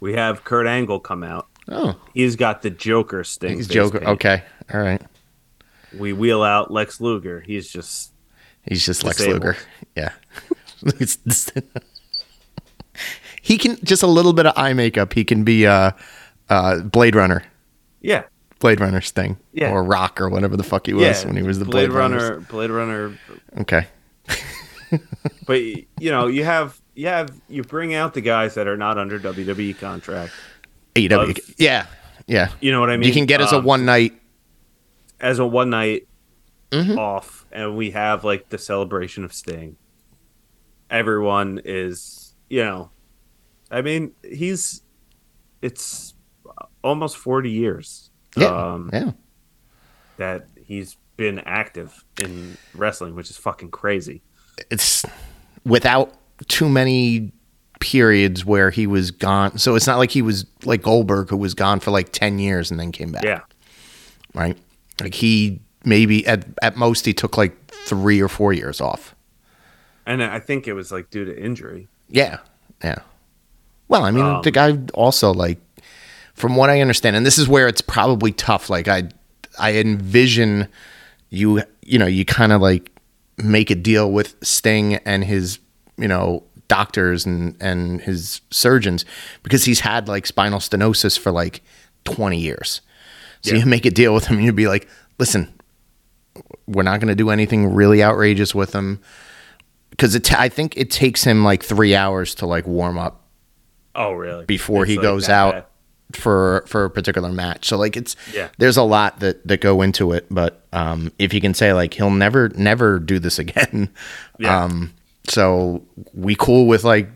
We have Kurt Angle come out. Oh, He's got the Joker Sting. he's Joker. paint. Okay. All right. We wheel out Lex Luger. He's just He's just Lex Luger. Yeah. He can just a little bit of eye makeup. He can be uh, uh, Blade Runner, yeah, Blade Runner Sting, Yeah. or Rock, or whatever the fuck he was yeah. when he was the Blade, Blade, Runner. Runners. Blade Runner. Okay. But you know, you have you have you bring out the guys that are not under WWE contract. AEW. Of- yeah. Yeah. You know what I mean? you can get as a Um, one night. as a one night Mhm. off, and we have like the celebration of Sting. Everyone is, you know, I mean, he's it's almost forty years. Yeah. Um, yeah. that he's been active in wrestling, which is fucking crazy. it's without too many periods where he was gone. So it's not like he was like Goldberg who was gone for like 10 years and then came back. Yeah, Right. Like he maybe at, at most he took like three or four years off. and I think it was like due to injury. Yeah. Yeah. Well, I mean, Um, the guy also like, from what I understand, and this is where it's probably tough. Like I, I envision you, you know, you kind of like make a deal with Sting and his, you know, doctors and and his surgeons because he's had like spinal stenosis for like 20 years. So Yeah. you make a deal with him and you'd be like, listen, we're not going to do anything really outrageous with him because it. I think it takes him like three hours to like warm up Oh, really? before It's he like goes out bad. For for a particular match. So like it's Yeah. there's a lot that that go into it. But um, if you can say like he'll never never do this again, Yeah. um, so we cool with like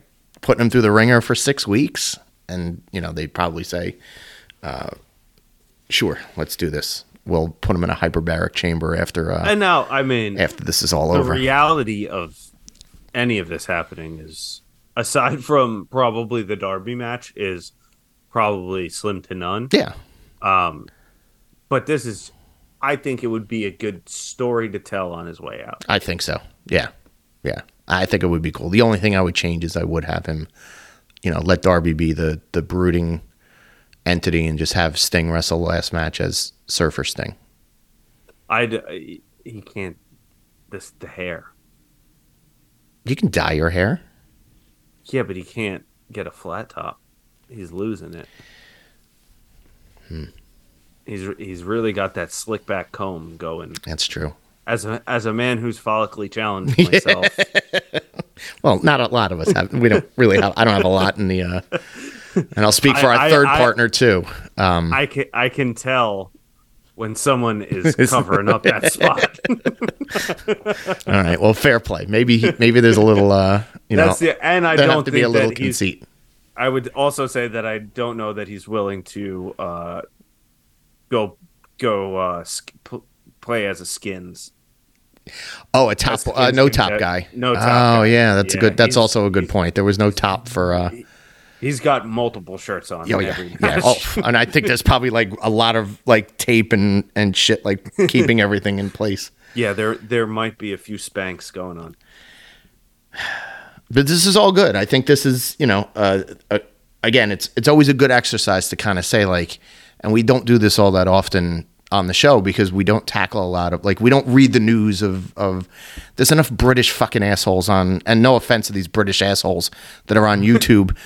putting him through the ringer for six weeks, and you know they'd probably say, uh, sure, let's do this. We'll put him in a hyperbaric chamber after uh, And now, I mean, after this is all the over. The reality of any of this happening is, aside from probably the Darby match, is probably slim to none. yeah, Um, but this is, I think it would be a good story to tell on his way out. I think so. Yeah. Yeah. I think it would be cool. The only thing I would change is I would have him, you know, let Darby be the the brooding entity and just have Sting wrestle last match as Surfer Sting. I he can't. This the hair. You can dye your hair. Yeah, but he can't get a flat top. He's losing it. Hmm. He's he's really got that slick back comb going. That's true. As a as a man who's follically challenged myself, Well, not a lot of us have. We don't really have. I don't have a lot in the. uh And I'll speak for I- our I- third I- partner too. Um, I can I can tell when someone is covering up that spot. all right. Well, fair play. Maybe he- maybe there's a little. uh You know, That's the and I don't have to be a little conceit. I would also say that I don't know that he's willing to uh, go go uh, sk- play as a skins. Oh, a top, uh, no top guy. no top Oh, guy. yeah, that's a good. That's also a good point. There was no top for. uh He's got multiple shirts on. Oh yeah, yeah. Oh, and I think there's probably like a lot of like tape and and shit like keeping everything in place. yeah. There there might be a few spanks going on. But this is all good. I think this is you know uh, uh again it's it's always a good exercise to kind of say like, and we don't do this all that often on the show because we don't tackle a lot of like we don't read the news of of there's enough British fucking assholes on and no offense to these British assholes that are on YouTube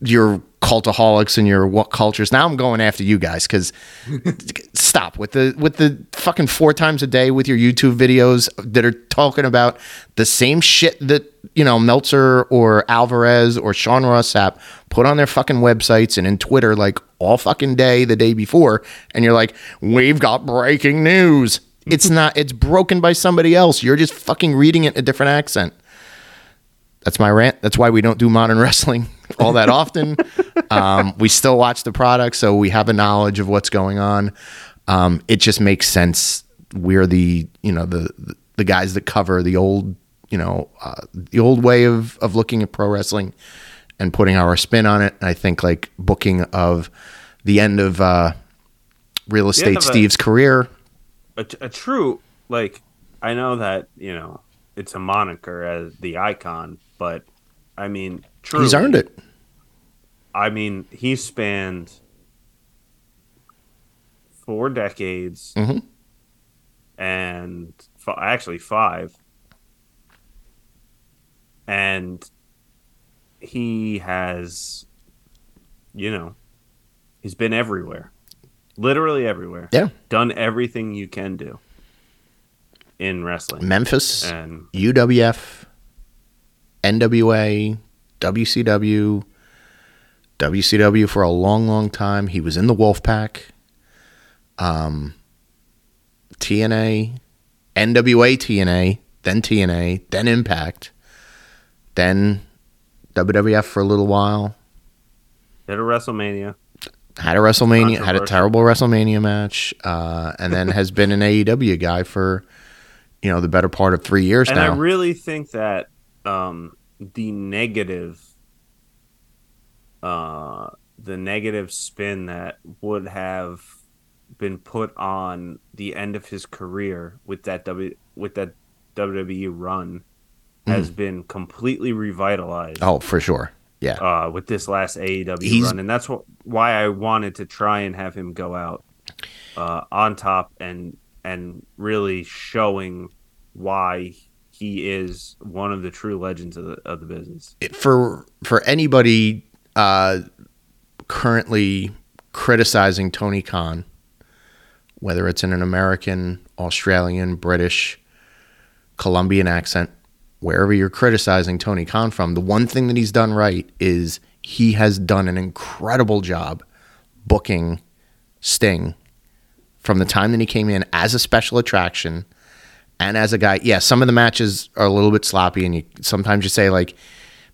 your Cultaholics and your WhatCultures. Now I'm going after you guys because stop with the with the fucking four times a day with your YouTube videos that are talking about the same shit that you know Meltzer or Alvarez or Sean Ross Sapp put on their fucking websites and in Twitter like all fucking day the day before, and you're like, we've got breaking news. It's not. It's broken by somebody else. You're just fucking reading it in a different accent. That's my rant. That's why we don't do modern wrestling all that often. um, we still watch the product, so we have a knowledge of what's going on. Um, it just makes sense. We're the you know the the guys that cover the old you know uh, the old way of of looking at pro wrestling and putting our spin on it. And I think like booking of the end of uh, real estate of a- Steve's career. a, a true like I know that you know it's a moniker as the icon, but I mean, truly, He's earned it. I mean, he spanned four decades Mhm. and f- actually five, and he has, you know, he's been everywhere, literally everywhere. Yeah. done everything you can do in wrestling, Memphis, and UWF, NWA, WCW, WCW for a long, long time. He was in the Wolfpack, um, TNA, NWA TNA, then TNA, then Impact, then WWF for a little while. did a WrestleMania. Had a WrestleMania, had a terrible WrestleMania match, uh, and then has been an AEW guy for, you know, the better part of three years now. And now. I really think that um, the negative, uh, the negative spin that would have been put on the end of his career with that W with that WWE run has been completely revitalized oh, for sure. Yeah. uh, with this last AEW He's- run, and that's wh- why I wanted to try and have him go out uh, on top and and really showing why he is one of the true legends of the of the business. it- for for anybody uh, currently criticizing Tony Khan, whether it's in an American, Australian, British, Colombian accent, wherever you're criticizing Tony Khan from, the one thing that he's done right is he has done an incredible job booking Sting from the time that he came in as a special attraction and as a guy. Yeah, some of the matches are a little bit sloppy, and you sometimes you say like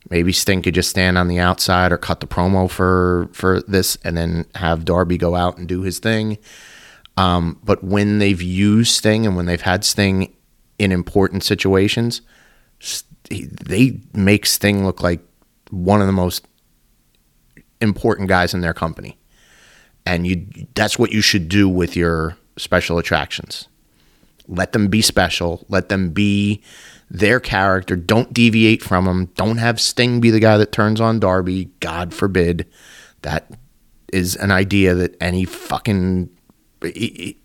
maybe Sting could just stand on the outside or cut the promo for for this, and then have Darby go out and do his thing. Um, but when they've used Sting and when they've had Sting in important situations, they make Sting look like one of the most important guys in their company. And you that's what you should do with your special attractions. Let them be special, let them be their character, don't deviate from them. Don't have Sting be the guy that turns on Darby, god forbid. That is an idea that any fucking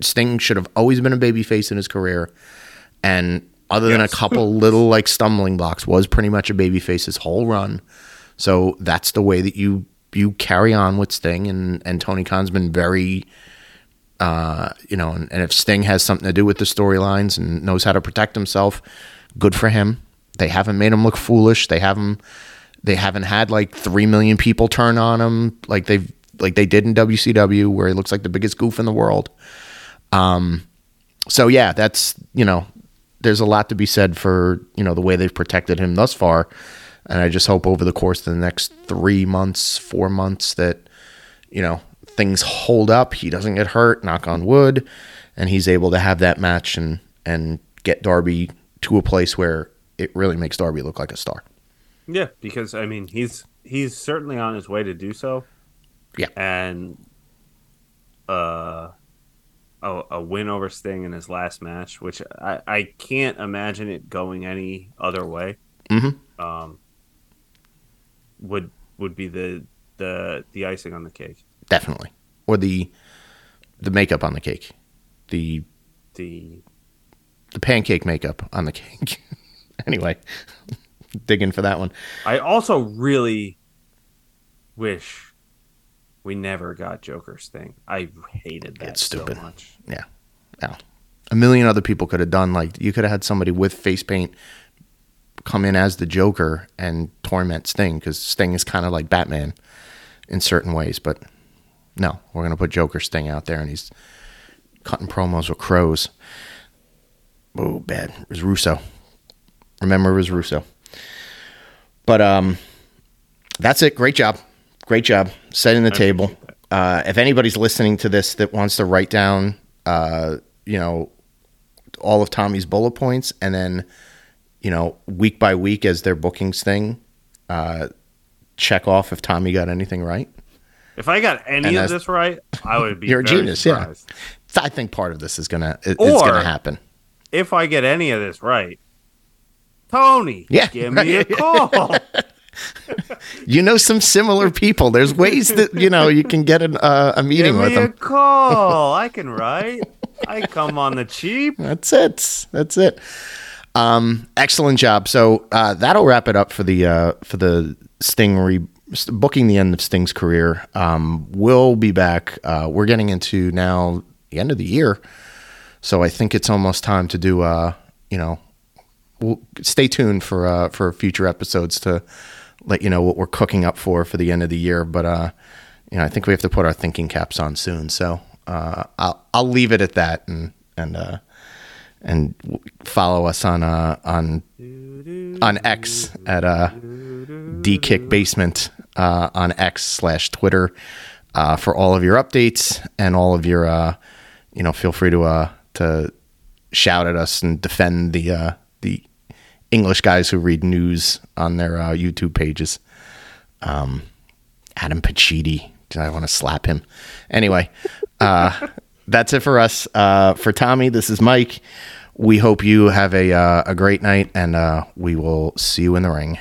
Sting should have always been a babyface in his career, and other than a couple little like stumbling blocks, was pretty much a babyface his whole run. So that's the way that you you carry on with Sting, and and Tony Khan's been very, uh, you know, and, and if Sting has something to do with the storylines and knows how to protect himself, good for him. They haven't made him look foolish. They haven't they haven't had like three million people turn on him like they've like they did in WCW where he looks like the biggest goof in the world. Um, so yeah, that's you know, there's a lot to be said for you know the way they've protected him thus far, and I just hope over the course of the next three months, four months that you know things hold up. He doesn't get hurt, knock on wood, and he's able to have that match and and get Darby to a place where it really makes Darby look like a star. Yeah, because I mean he's he's certainly on his way to do so. Yeah. and uh, a, a win over Sting in his last match, which I, I can't imagine it going any other way. Mhm. Um, would would be the the the icing on the cake. Definitely, or the the makeup on the cake, the The the pancake makeup on the cake. anyway, dig in for that one. I also really wish we never got Joker Sting. I hated that It's stupid. so much. Yeah. Yeah. A million other people could have done like you could have had somebody with face paint come in as the Joker and torment Sting because Sting is kind of like Batman in certain ways, but no, we're gonna put Joker Sting out there and he's cutting promos with crows. Oh, bad. It was Russo. Remember, it was Russo. But um, that's it. Great job. Great job setting the table. Uh, if anybody's listening to this that wants to write down, uh, you know, all of Tommy's bullet points and then, you know, week by week as their bookings thing, uh, check off if Tommy got anything right. If I got any And of this right, I would be You're a genius, surprised. yeah. I think part of this is gonna it- it's Or- gonna happen. If I get any of this right, Tony, Yeah. give me a call. You know some similar people. There's ways that you know you can get an, uh, a give meeting with me a them. call. I can write. I come on the cheap. That's it. That's it. Um, excellent job. So uh, that'll wrap it up for the uh, for the Sting re- booking the end of Sting's career. Um, we'll be back. Uh, we're getting into now the end of the year, so I think it's almost time to do. Uh, you know, we'll stay tuned for uh, for future episodes to let you know what we're cooking up for for the end of the year. But uh, you know, I think we have to put our thinking caps on soon. So uh, I'll I'll leave it at that and and uh, and follow us on uh, on on X at uh, D Kick Basement uh, on X slash Twitter uh, for all of your updates and all of your uh, you know feel free to uh, to shout at us and defend the uh, the English guys who read news on their uh, YouTube pages. Um, Adam Pacitti. Did I want to slap him? Anyway, uh, that's it for us. Uh, for Tommy, this is Mike. We hope you have a uh, a great night, and uh, we will see you in the ring.